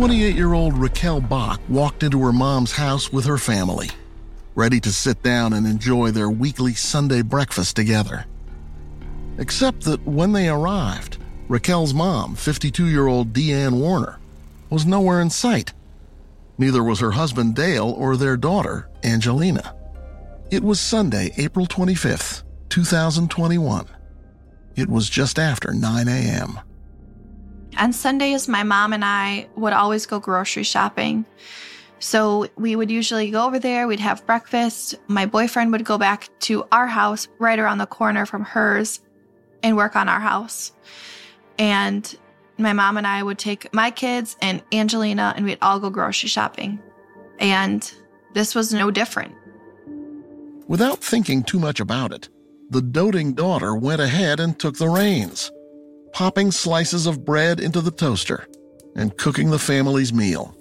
Twenty-eight-year-old Rikkell Bock walked into her mom's house with her family, ready to sit down and enjoy their weekly Sunday breakfast together. Except that when they arrived, Rikkell's mom, 52 year old Dee Ann Warner, was nowhere in sight. Neither was her husband Dale or their daughter, Angelina. It was Sunday, April 25th, 2021. It was just after 9 a.m. On Sundays, my mom and I would always go grocery shopping. So we would usually go over there, we'd have breakfast. My boyfriend would go back to our house right around the corner from hers and work on our house. And my mom and I would take my kids and Angelina, and we'd all go grocery shopping. And this was no different. Without thinking too much about it, the doting daughter went ahead and took the reins, popping slices of bread into the toaster and cooking the family's meal.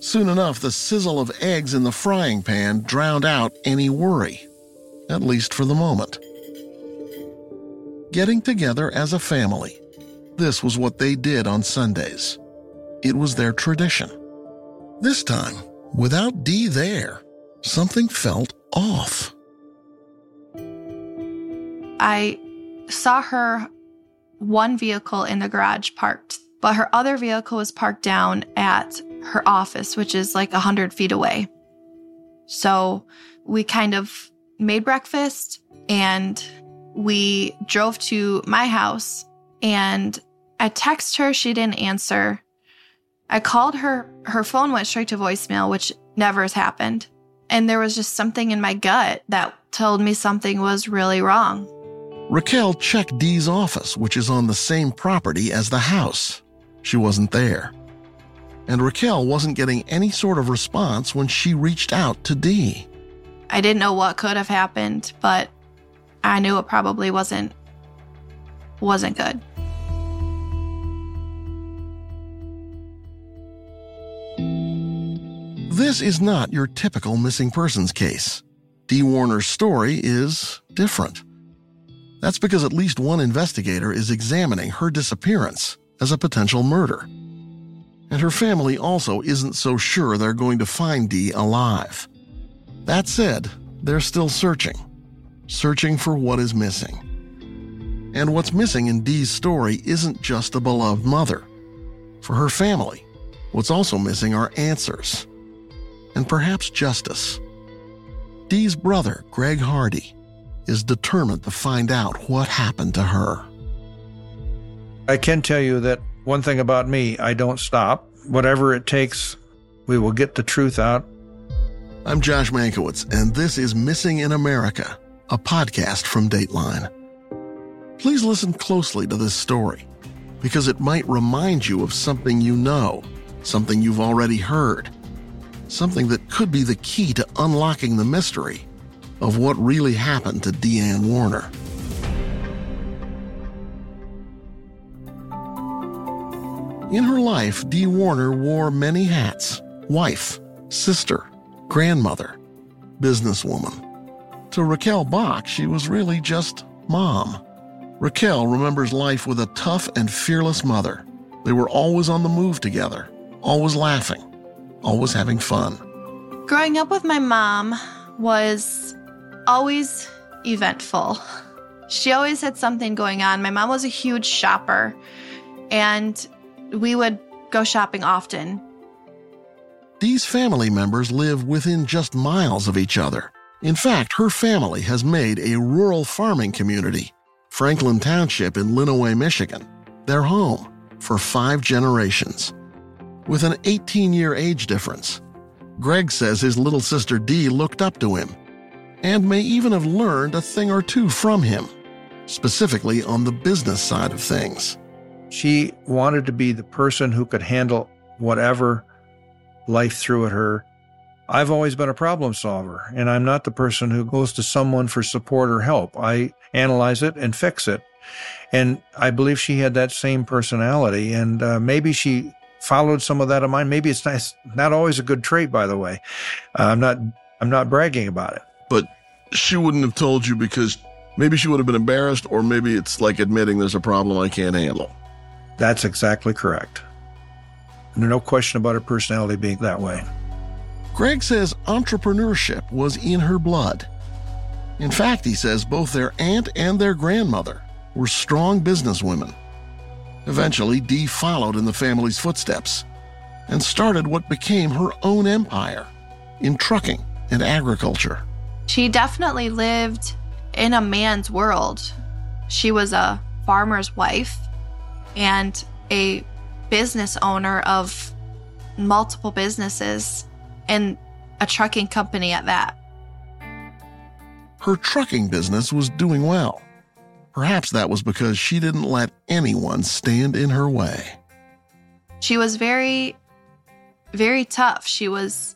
Soon enough, the sizzle of eggs in the frying pan drowned out any worry, at least for the moment. Getting together as a family this was what they did on Sundays. It was their tradition. This time, without Dee there, something felt off. I saw her one vehicle in the garage parked, but her other vehicle was parked down at her office, which is like 100 feet away. So we kind of made breakfast and we drove to my house and I texted her, she didn't answer. I called her, her phone went straight to voicemail, which never has happened. And there was just something in my gut that told me something was really wrong. Rikkell checked Dee's office, which is on the same property as the house. She wasn't there. And Rikkell wasn't getting any sort of response when she reached out to Dee. I didn't know what could have happened, but I knew it probably wasn't wasn't good. This is not your typical missing persons case. Dee Warner's story is different. That's because at least one investigator is examining her disappearance as a potential murder. And her family also isn't so sure they're going to find Dee alive. That said, they're still searching, searching for what is missing. And what's missing in Dee's story isn't just a beloved mother. For her family, what's also missing are answers and perhaps justice. Dee's brother, Gregg Hardy, is determined to find out what happened to her. I can tell you that one thing about me, I don't stop. Whatever it takes, we will get the truth out. I'm Josh Mankiewicz, and this is Missing in America, a podcast from Dateline. Please listen closely to this story, because it might remind you of something you know, something you've already heard something that could be the key to unlocking the mystery of what really happened to Dee Ann Warner. In her life, Dee Warner wore many hats wife, sister, grandmother, businesswoman. To Rikkell Bock, she was really just mom. Rikkell remembers life with a tough and fearless mother. They were always on the move together, always laughing, always having fun. Growing up with my mom was always eventful. She always had something going on. My mom was a huge shopper, and we would go shopping often. These family members live within just miles of each other. In fact, her family has made a rural farming community, Franklin Township in Lenawee, Michigan, their home for five generations with an 18 year age difference. Gregg says his little sister Dee looked up to him and may even have learned a thing or two from him. specifically on the business side of things. She wanted to be the person who could handle whatever life threw at her. I've always been a problem solver, and I'm not the person who goes to someone for support or help. I analyze it and fix it. And I believe she had that same personality, and uh, maybe she followed some of that of mine. Maybe it's nice, not always a good trait, by the way. Uh, I'm not, I'm not bragging about it. But she wouldn't have told you because maybe she would have been embarrassed, or maybe it's like admitting there's a problem I can't handle. That's exactly correct. There's no question about her personality being that way. Gregg says entrepreneurship was in her blood. In fact, he says both their aunt and their grandmother were strong businesswomen. Eventually, Dee followed in the family's footsteps and started what became her own empire in trucking and agriculture. She definitely lived in a man's world. She was a farmer's wife and a business owner of multiple businesses and a trucking company at that. Her trucking business was doing well. Perhaps that was because she didn't let anyone stand in her way. She was very, very tough. She was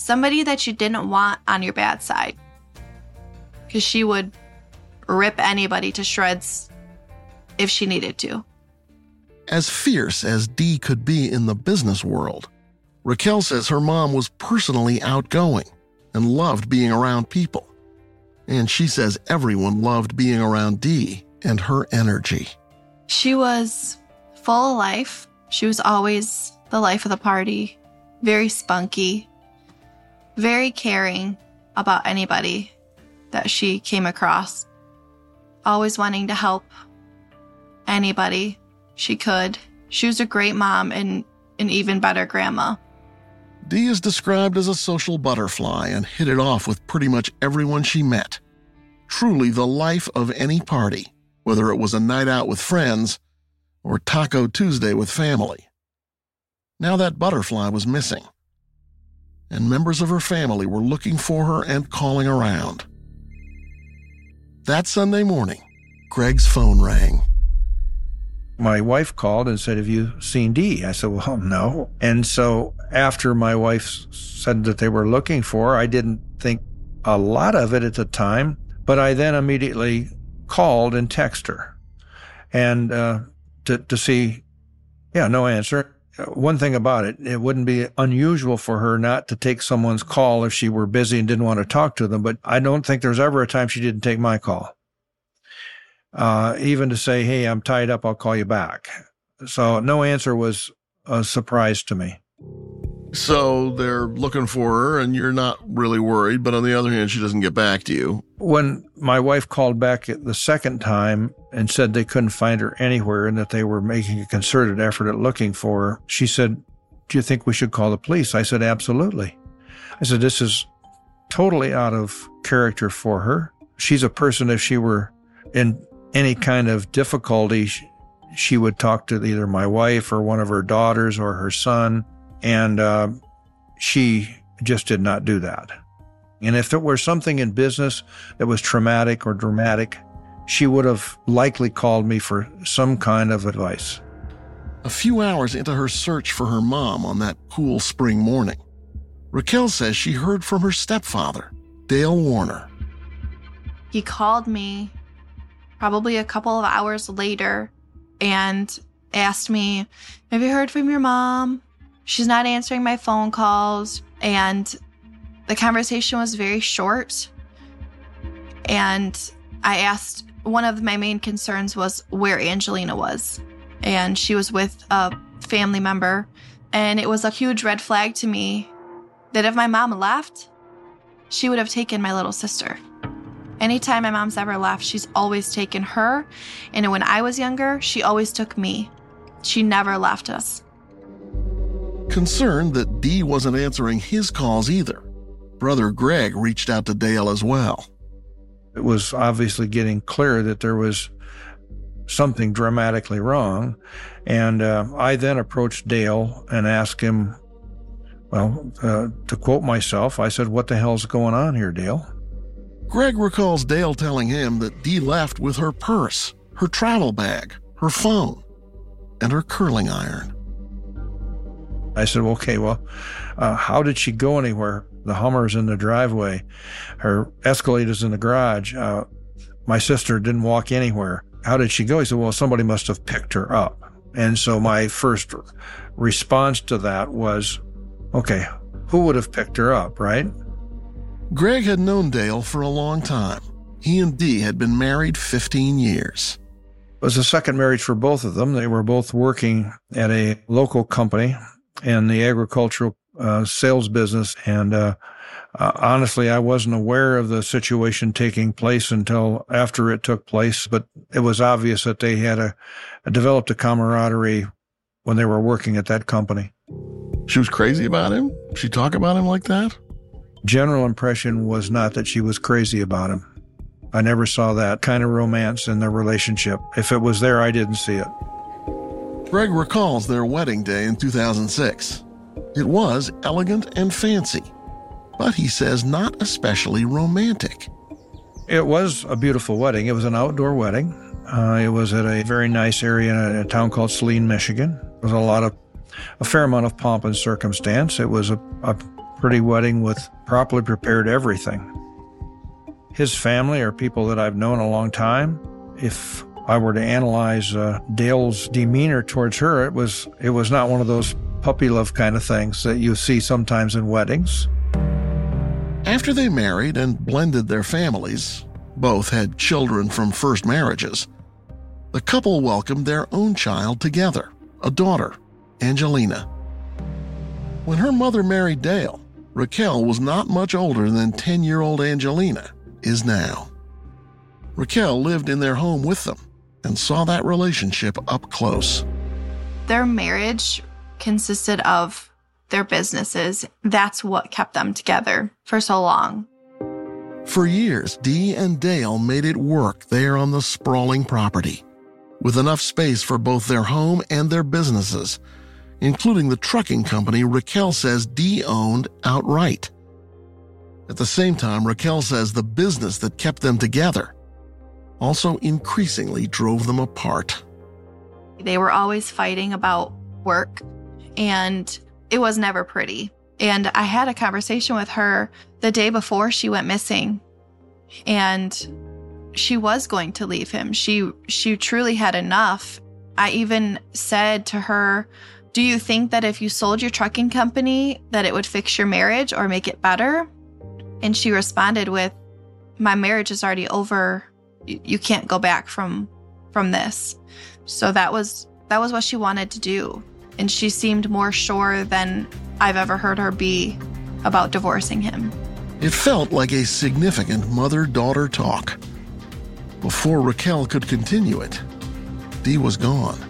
somebody that you didn't want on your bad side because she would rip anybody to shreds if she needed to. As fierce as Dee could be in the business world, Rikkell says her mom was personally outgoing and loved being around people. And she says everyone loved being around Dee and her energy. She was full of life. She was always the life of the party, very spunky, very caring about anybody that she came across, always wanting to help anybody she could. She was a great mom and an even better grandma. Dee is described as a social butterfly and hit it off with pretty much everyone she met. Truly the life of any party, whether it was a night out with friends or Taco Tuesday with family. Now that butterfly was missing, and members of her family were looking for her and calling around. That Sunday morning, Gregg's phone rang my wife called and said, Have you seen Dee? I said, Well, no. And so after my wife said that they were looking for her, I didn't think a lot of it at the time, but I then immediately called and texted her and uh, to, to see, yeah, no answer. One thing about it, it wouldn't be unusual for her not to take someone's call if she were busy and didn't want to talk to them, but I don't think there's ever a time she didn't take my call uh, even to say, Hey, I'm tied up. I'll call you back. So no answer was a surprise to me. So they're looking for her and you're not really worried. But on the other hand, she doesn't get back to you. When my wife called back the second time and said they couldn't find her anywhere and that they were making a concerted effort at looking for her, she said, Do you think we should call the police? I said, Absolutely. I said, This is totally out of character for her. She's a person, if she were in any kind of difficulty, she would talk to either my wife or one of her daughters or her son. And uh, she just did not do that. And if it were something in business that was traumatic or dramatic, she would have likely called me for some kind of advice. A few hours into her search for her mom on that cool spring morning, Rikkell says she heard from her stepfather, Dale Warner. He called me probably a couple of hours later and asked me, Have you heard from your mom? She's not answering my phone calls. And the conversation was very short. And I asked, one of my main concerns was where Angelina was. And she was with a family member. And it was a huge red flag to me that if my mom left, she would have taken my little sister. Anytime my mom's ever left, she's always taken her. And when I was younger, she always took me. She never left us. Concerned that Dee wasn't answering his calls either, brother Gregg reached out to Dale as well. It was obviously getting clear that there was something dramatically wrong. And uh, I then approached Dale and asked him, well, uh, to quote myself, I said, What the hell's going on here, Dale? Gregg recalls Dale telling him that Dee left with her purse, her travel bag, her phone, and her curling iron. I said, okay, well, uh, how did she go anywhere? The Hummer's in the driveway, her Escalade's in the garage. Uh, my sister didn't walk anywhere. How did she go? He said, well, somebody must have picked her up. And so my first response to that was, okay, who would have picked her up, right? Gregg had known Dale for a long time. He and Dee had been married 15 years. It was a second marriage for both of them. They were both working at a local company in the agricultural uh, sales business. And uh, uh, honestly, I wasn't aware of the situation taking place until after it took place. But it was obvious that they had a, a developed a camaraderie when they were working at that company. She was crazy about him? She talk about him like that? General impression was not that she was crazy about him. I never saw that kind of romance in their relationship. If it was there, I didn't see it. Gregg recalls their wedding day in 2006. It was elegant and fancy, but he says not especially romantic. It was a beautiful wedding. It was an outdoor wedding. Uh, it was at a very nice area in a, a town called Saline, Michigan. There was a lot of, a fair amount of pomp and circumstance. It was a, a pretty wedding with properly prepared everything. His family are people that I've known a long time. If I were to analyze uh, Dale's demeanor towards her, it was it was not one of those puppy love kind of things that you see sometimes in weddings. After they married and blended their families, both had children from first marriages. The couple welcomed their own child together, a daughter, Angelina. When her mother married Dale, Rikkell was not much older than 10 year old Angelina is now. Rikkell lived in their home with them and saw that relationship up close. Their marriage consisted of their businesses. That's what kept them together for so long. For years, Dee and Dale made it work there on the sprawling property, with enough space for both their home and their businesses, including the trucking company Rikkell says Dee owned outright. At the same time, Rikkell says the business that kept them together also increasingly drove them apart. They were always fighting about work, and it was never pretty. And I had a conversation with her the day before she went missing, and she was going to leave him. She she truly had enough. I even said to her, "Do you think that if you sold your trucking company that it would fix your marriage or make it better?" And she responded with, "My marriage is already over you can't go back from from this. So that was that was what she wanted to do. And she seemed more sure than I've ever heard her be about divorcing him. It felt like a significant mother daughter talk. Before Rikkell could continue it, Dee was gone.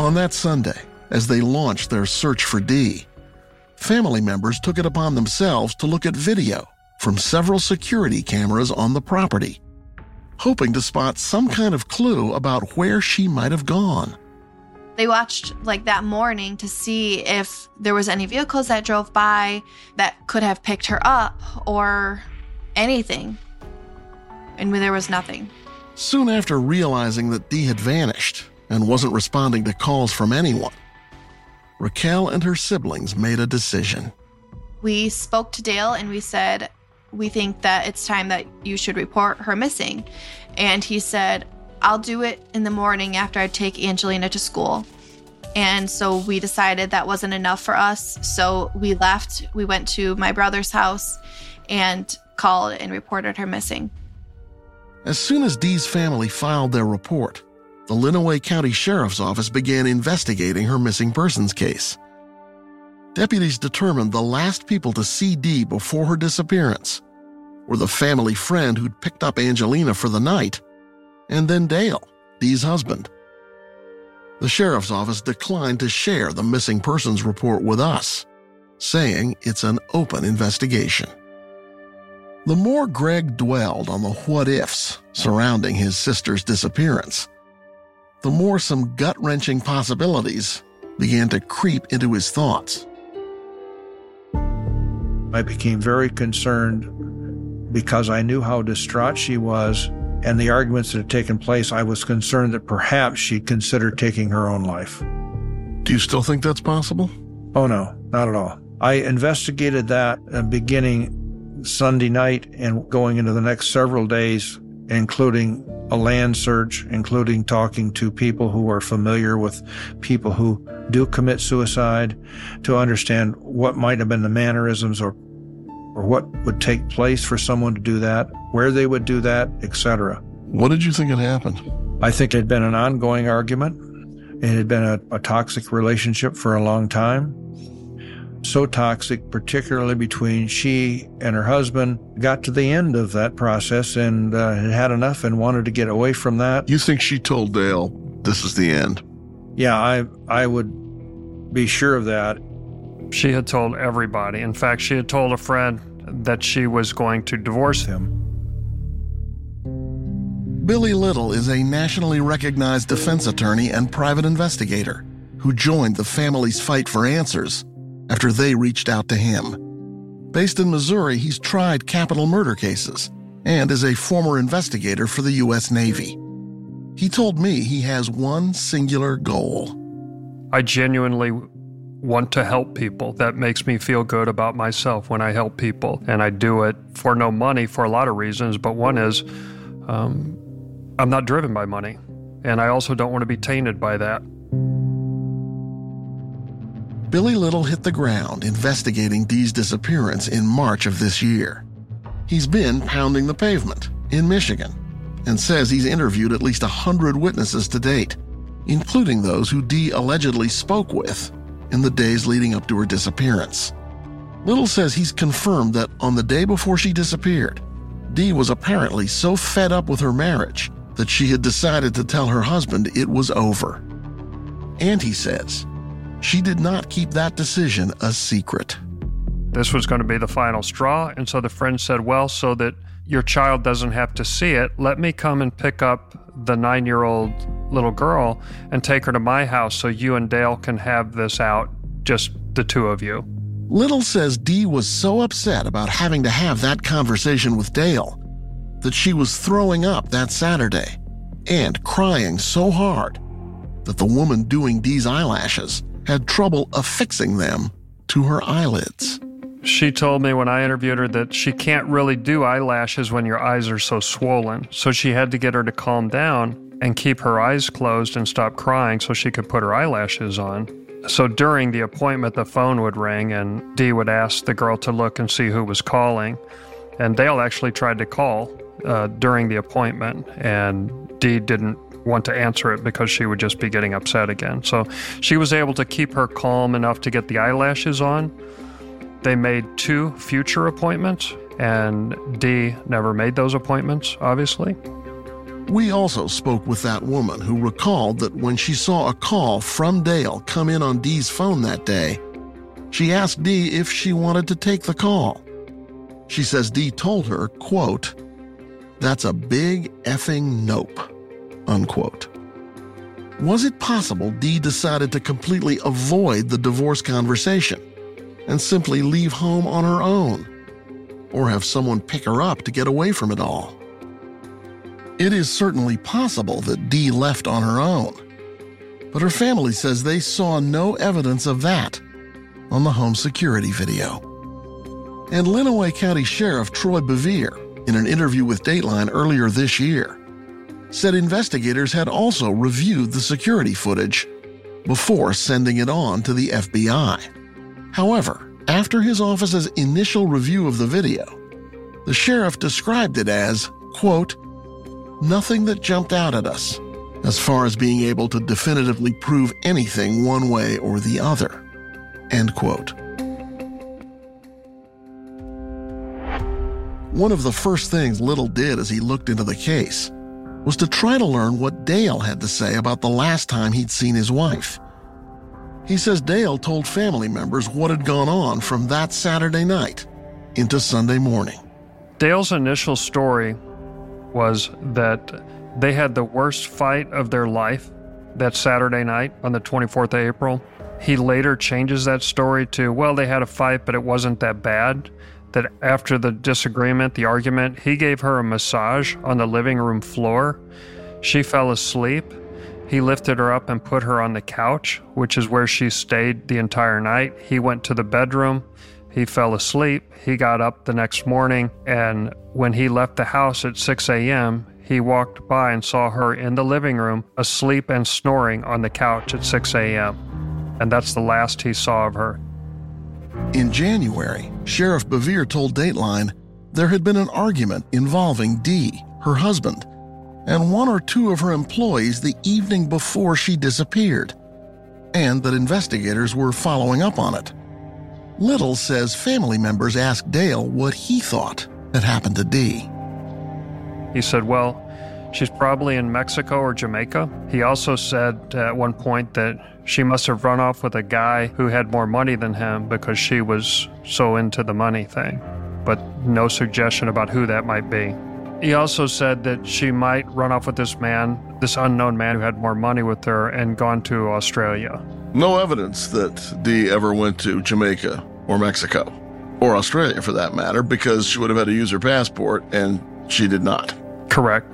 On that Sunday, as they launched their search for Dee, family members took it upon themselves to look at video from several security cameras on the property, hoping to spot some kind of clue about where she might have gone. They watched like that morning to see if there was any vehicles that drove by that could have picked her up or anything. And there was nothing. Soon after realizing that Dee had vanished and wasn't responding to calls from anyone, Rikkell and her siblings made a decision. We spoke to Dale and we said, We think that it's time that you should report her missing. And he said, I'll do it in the morning after I take Angelina to school. And so we decided that wasn't enough for us. So we left. We went to my brother's house and called and reported her missing. As soon as Dee's family filed their report, the Lenawee County Sheriff's Office began investigating her missing persons case. Deputies determined the last people to see Dee before her disappearance were the family friend who'd picked up Angelina for the night, and then Dale, Dee's husband. The sheriff's office declined to share the missing persons report with us, saying it's an open investigation. The more Gregg dwelled on the what ifs surrounding his sister's disappearance, the more some gut wrenching possibilities began to creep into his thoughts. I became very concerned because I knew how distraught she was and the arguments that had taken place. I was concerned that perhaps she'd consider taking her own life. Do you still think that's possible? Oh, no, not at all. I investigated that uh, beginning Sunday night and going into the next several days, including a land search, including talking to people who are familiar with people who do commit suicide to understand what might have been the mannerisms or or what would take place for someone to do that, where they would do that, etc. What did you think had happened? I think it had been an ongoing argument. It had been a, a toxic relationship for a long time so toxic, particularly between she and her husband, got to the end of that process and uh, had had enough and wanted to get away from that. You think she told Dale this is the end? Yeah, I I would be sure of that. She had told everybody. In fact, she had told a friend that she was going to divorce him. Billy Little is a nationally recognized defense attorney and private investigator who joined the family's fight for answers after they reached out to him. Based in Missouri, he's tried capital murder cases and is a former investigator for the U.S. Navy. He told me he has one singular goal. I genuinely want to help people. That makes me feel good about myself when I help people. And I do it for no money for a lot of reasons, but one is um, I'm not driven by money. And I also don't want to be tainted by that. Billy Little hit the ground investigating Dee's disappearance in March of this year. He's been pounding the pavement in Michigan and says he's interviewed at least 100 witnesses to date, including those who Dee allegedly spoke with in the days leading up to her disappearance. Little says he's confirmed that on the day before she disappeared, Dee was apparently so fed up with her marriage that she had decided to tell her husband it was over. And he says she did not keep that decision a secret. This was going to be the final straw. And so the friend said, Well, so that your child doesn't have to see it, let me come and pick up the nine year old little girl and take her to my house so you and Dale can have this out, just the two of you. Little says Dee was so upset about having to have that conversation with Dale that she was throwing up that Saturday and crying so hard that the woman doing Dee's eyelashes had trouble affixing them to her eyelids. She told me when I interviewed her that she can't really do eyelashes when your eyes are so swollen. So she had to get her to calm down and keep her eyes closed and stop crying so she could put her eyelashes on. So during the appointment, the phone would ring and Dee would ask the girl to look and see who was calling. And Dale actually tried to call uh, during the appointment, and Dee didn't want to answer it because she would just be getting upset again. So she was able to keep her calm enough to get the eyelashes on. They made two future appointments, and Dee never made those appointments, obviously. We also spoke with that woman who recalled that when she saw a call from Dale come in on Dee's phone that day, she asked Dee if she wanted to take the call. She says Dee told her, quote, That's a big effing nope unquote. Was it possible Dee decided to completely avoid the divorce conversation and simply leave home on her own? Or have someone pick her up to get away from it all? It is certainly possible that Dee left on her own, but her family says they saw no evidence of that on the home security video. And Lenawee County Sheriff Troy Bevere, in an interview with Dateline earlier this year, said investigators had also reviewed the security footage before sending it on to the FBI. However, after his office's initial review of the video, the sheriff described it as, quote, nothing that jumped out at us as far as being able to definitively prove anything one way or the other. End quote. One of the first things Little did as he looked into the case was to try to learn what Dale had to say about the last time he'd seen his wife. He says Dale told family members what had gone on from that Saturday night into Sunday morning. Dale's initial story was that they had the worst fight of their life that Saturday night on the 24th of April. He later changes that story to, well, they had a fight, but it wasn't that bad that after the disagreement, the argument, he gave her a massage on the living room floor. She fell asleep. He lifted her up and put her on the couch, which is where she stayed the entire night. He went to the bedroom. He fell asleep. He got up the next morning, and when he left the house at 6 a.m., he walked by and saw her in the living room, asleep and snoring on the couch at 6 a.m. And that's the last he saw of her. In January, Sheriff Bevere told Dateline there had been an argument involving Dee, her husband, and one or two of her employees the evening before she disappeared, and that investigators were following up on it. Little says family members asked Dale what he thought had happened to Dee. He said, Well, she's probably in Mexico or Jamaica. He also said at one point that she must have run off with a guy who had more money than him because she was so into the money thing, but no suggestion about who that might be. He also said that she might run off with this man, this unknown man who had more money with her, and gone to Australia. No evidence that Dee ever went to Jamaica or Mexico, or Australia for that matter, because she would have had to use her passport, and she did not. Correct.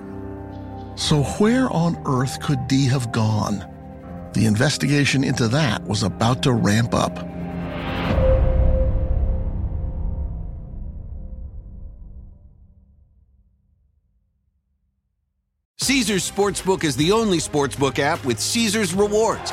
So, where on earth could Dee have gone? The investigation into that was about to ramp up. Caesars Sportsbook is the only sportsbook app with Caesars rewards.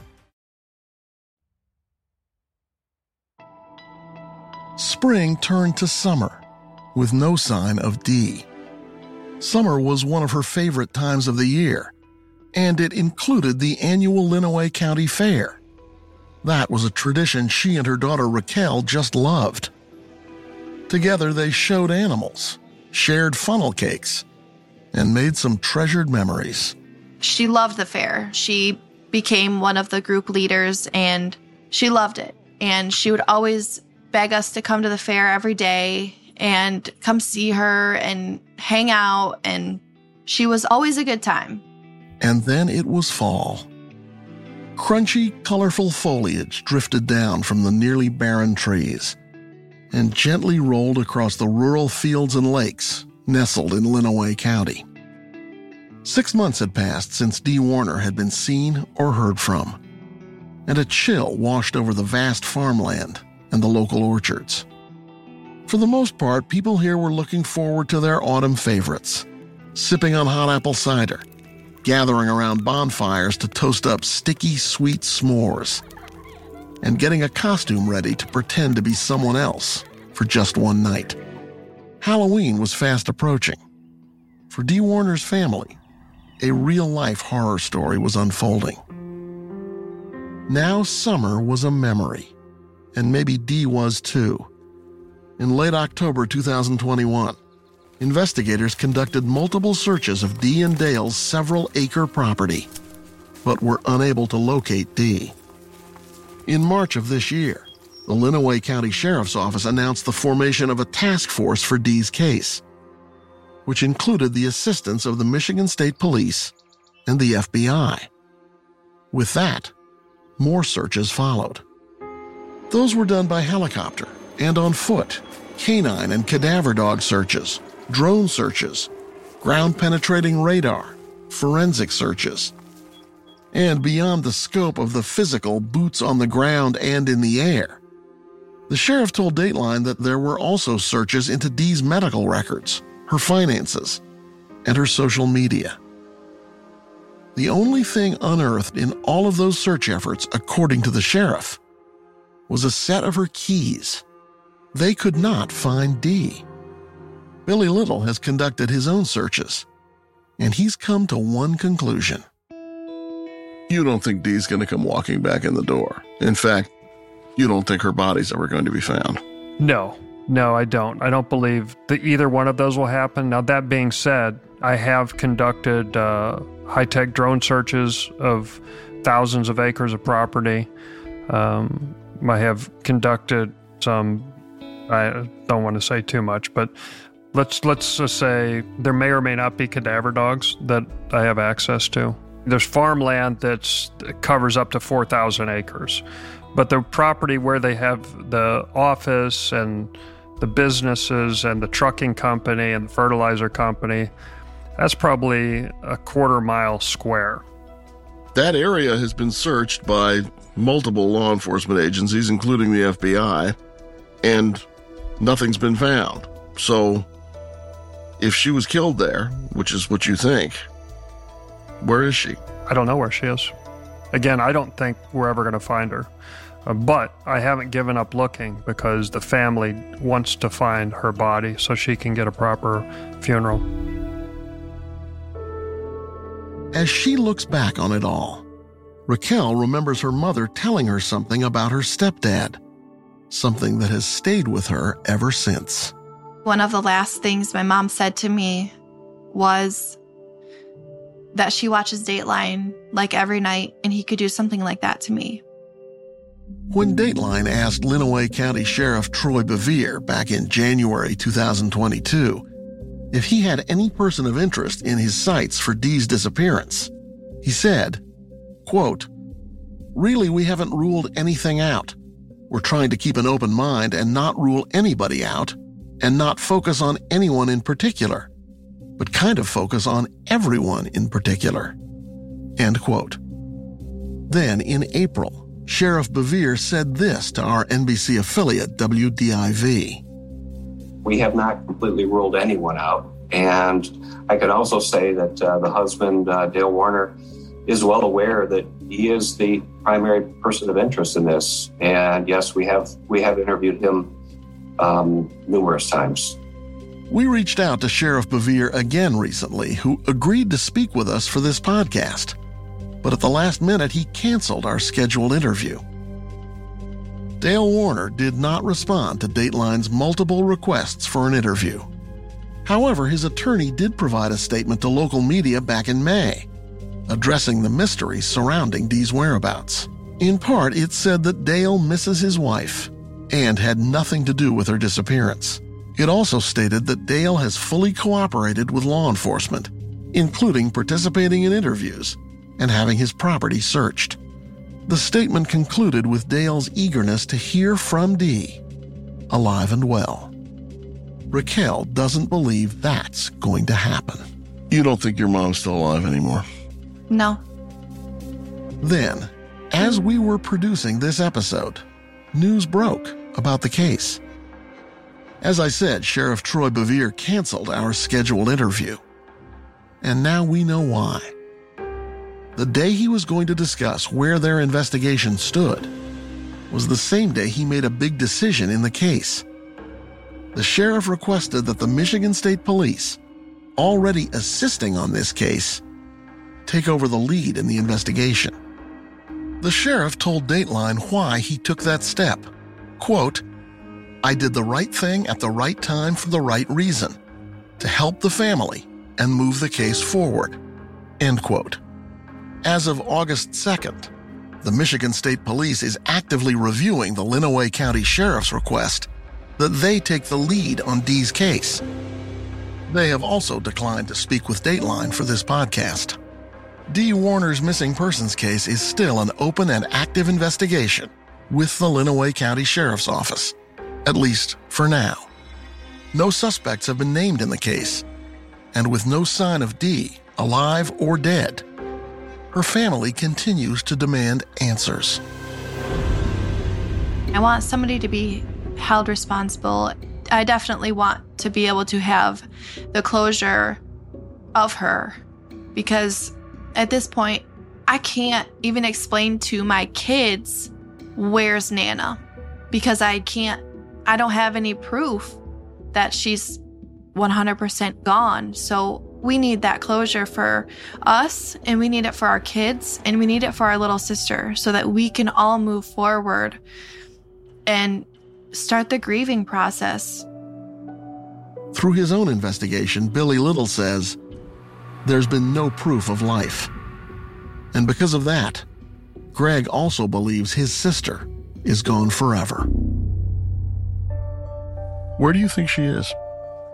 Spring turned to summer, with no sign of Dee. Summer was one of her favorite times of the year, and it included the annual Lenawee County Fair. That was a tradition she and her daughter Rikkell just loved. Together, they showed animals, shared funnel cakes, and made some treasured memories. She loved the fair. She became one of the group leaders and she loved it. And she would always beg us to come to the fair every day and come see her and hang out. And she was always a good time. And then it was fall. Crunchy, colorful foliage drifted down from the nearly barren trees and gently rolled across the rural fields and lakes nestled in Lenawee County. Six months had passed since Dee Warner had been seen or heard from, and a chill washed over the vast farmland and the local orchards. For the most part, people here were looking forward to their autumn favorites sipping on hot apple cider, gathering around bonfires to toast up sticky, sweet s'mores, and getting a costume ready to pretend to be someone else for just one night. Halloween was fast approaching. For Dee Warner's family, a real life horror story was unfolding. Now, summer was a memory and maybe Dee was too. In late October 2021, investigators conducted multiple searches of Dee and Dale's several acre property, but were unable to locate Dee. In March of this year, the Lenawee County Sheriff's Office announced the formation of a task force for Dee's case, which included the assistance of the Michigan State Police and the FBI. With that, more searches followed. Those were done by helicopter and on foot, canine and cadaver dog searches, drone searches, ground penetrating radar, forensic searches. and beyond the scope of the physical boots on the ground and in the air. The sheriff told Dateline that there were also searches into Dee's medical records, her finances, and her social media. The only thing unearthed in all of those search efforts, according to the sheriff, was a set of her keys. They could not find Dee. Billy Little has conducted his own searches, and he's come to one conclusion. You don't think Dee's going to come walking back in the door. In fact, you don't think her body's ever going to be found. No, no, I don't. I don't believe that either one of those will happen. Now, that being said, I have conducted uh, high tech drone searches of thousands of acres of property. Um, I have conducted some, I don't want to say too much, but let's let's just say there may or may not be cadaver dogs that I have access to. There's farmland that covers up to 4,000 acres. But the property where they have the office and the businesses and the trucking company and the fertilizer company, that's probably a quarter mile square. That area has been searched by multiple law enforcement agencies, including the FBI, and nothing's been found. So, if she was killed there, which is what you think, where is she? I don't know where she is. Again, I don't think we're ever going to find her. Uh, but I haven't given up looking because the family wants to find her body so she can get a proper funeral. As she looks back on it all, Rikkell remembers her mother telling her something about her stepdad, something that has stayed with her ever since. One of the last things my mom said to me was that she watches Dateline like every night and he could do something like that to me. When Dateline asked Lenawee County Sheriff Troy Bevere back in January 2022 if he had any person of interest in his sights for Dee's disappearance, he said, quote, Really, we haven't ruled anything out. We're trying to keep an open mind and not rule anybody out and not focus on anyone in particular, but kind of focus on everyone in particular. End quote. Then in April, Sheriff Bevere said this to our NBC affiliate, WDIV. We have not completely ruled anyone out. And I could also say that uh, the husband, uh, Dale Warner, is well aware that he is the primary person of interest in this. And yes, we have we have interviewed him um, numerous times. We reached out to Sheriff Bevere again recently, who agreed to speak with us for this podcast. But at the last minute, he canceled our scheduled interview. Dale Warner did not respond to Dateline's multiple requests for an interview. However, his attorney did provide a statement to local media back in May, addressing the mystery surrounding Dee's whereabouts. In part, it said that Dale misses his wife and had nothing to do with her disappearance. It also stated that Dale has fully cooperated with law enforcement, including participating in interviews and having his property searched. The statement concluded with Dale's eagerness to hear from Dee, alive and well. Rikkell doesn't believe that's going to happen. You don't think your mom's still alive anymore? No. Then, as we were producing this episode, news broke about the case. As I said, Sheriff Troy Bevere canceled our scheduled interview. And now we know why. The day he was going to discuss where their investigation stood was the same day he made a big decision in the case. The sheriff requested that the Michigan State Police, already assisting on this case, take over the lead in the investigation. The sheriff told Dateline why he took that step. Quote, I did the right thing at the right time for the right reason to help the family and move the case forward. End quote. As of August 2nd, the Michigan State Police is actively reviewing the Lenawee County Sheriff's request that they take the lead on Dee's case. They have also declined to speak with Dateline for this podcast. Dee Warner's missing persons case is still an open and active investigation with the Lenawee County Sheriff's Office, at least for now. No suspects have been named in the case, and with no sign of Dee, alive or dead, her family continues to demand answers. I want somebody to be held responsible. I definitely want to be able to have the closure of her because at this point, I can't even explain to my kids where's Nana because I can't, I don't have any proof that she's 100% gone. So we need that closure for us and we need it for our kids and we need it for our little sister so that we can all move forward and start the grieving process. Through his own investigation, Billy Little says there's been no proof of life. And because of that, Gregg also believes his sister is gone forever. Where do you think she is?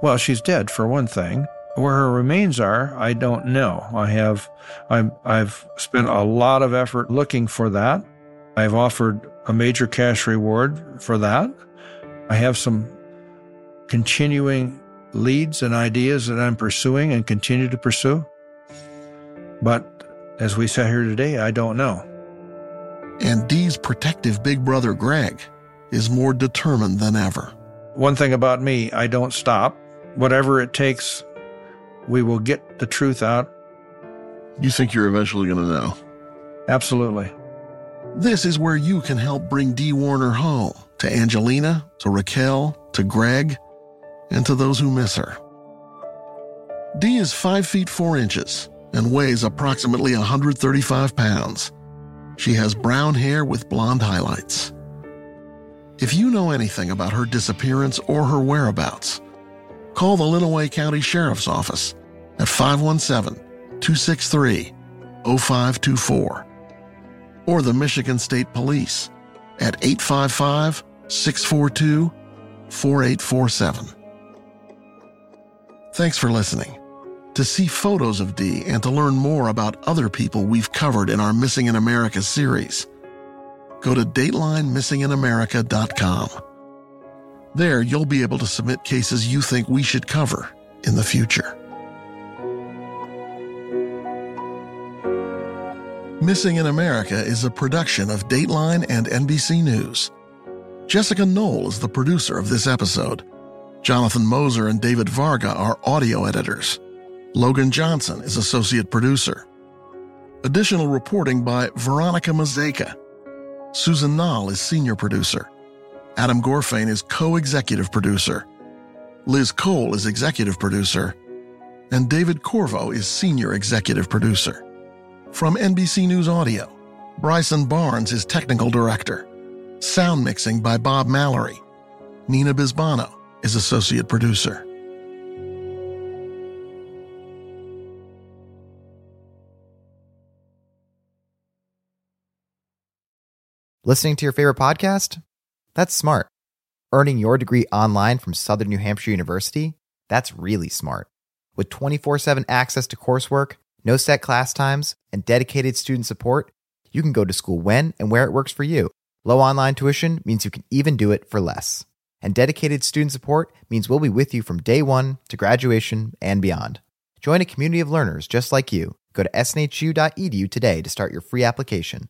Well, she's dead for one thing. Where her remains are, I don't know. I have, I'm, I've spent a lot of effort looking for that. I've offered a major cash reward for that. I have some continuing leads and ideas that I'm pursuing and continue to pursue. But as we sit here today, I don't know. And Dee's protective big brother, Gregg, is more determined than ever. One thing about me, I don't stop. Whatever it takes we will get the truth out. You think you're eventually going to know? Absolutely. This is where you can help bring Dee Warner home to Angelina, to Rikkell, to Gregg, and to those who miss her. Dee is 5 feet 4 inches and weighs approximately 135 pounds. She has brown hair with blonde highlights. If you know anything about her disappearance or her whereabouts, call the Lenawee County Sheriff's Office at 517 263 0524 or the Michigan State Police at 855 642 4847. Thanks for listening. To see photos of Dee and to learn more about other people we've covered in our Missing in America series, go to DatelineMissingInAmerica.com. There, you'll be able to submit cases you think we should cover in the future. Missing in America is a production of Dateline and NBC News. Jessica Knoll is the producer of this episode. Jonathan Moser and David Varga are audio editors. Logan Johnson is associate producer. Additional reporting by Veronica Mazeka. Susan Nall is senior producer. Adam Gorfain is co executive producer. Liz Cole is executive producer. And David Corvo is senior executive producer. From NBC News Audio, Bryson Barnes is technical director. Sound mixing by Bob Mallory. Nina Bisbano is associate producer. Listening to your favorite podcast? That's smart. Earning your degree online from Southern New Hampshire University? That's really smart. With 24 7 access to coursework, no set class times, and dedicated student support, you can go to school when and where it works for you. Low online tuition means you can even do it for less. And dedicated student support means we'll be with you from day one to graduation and beyond. Join a community of learners just like you. Go to snhu.edu today to start your free application.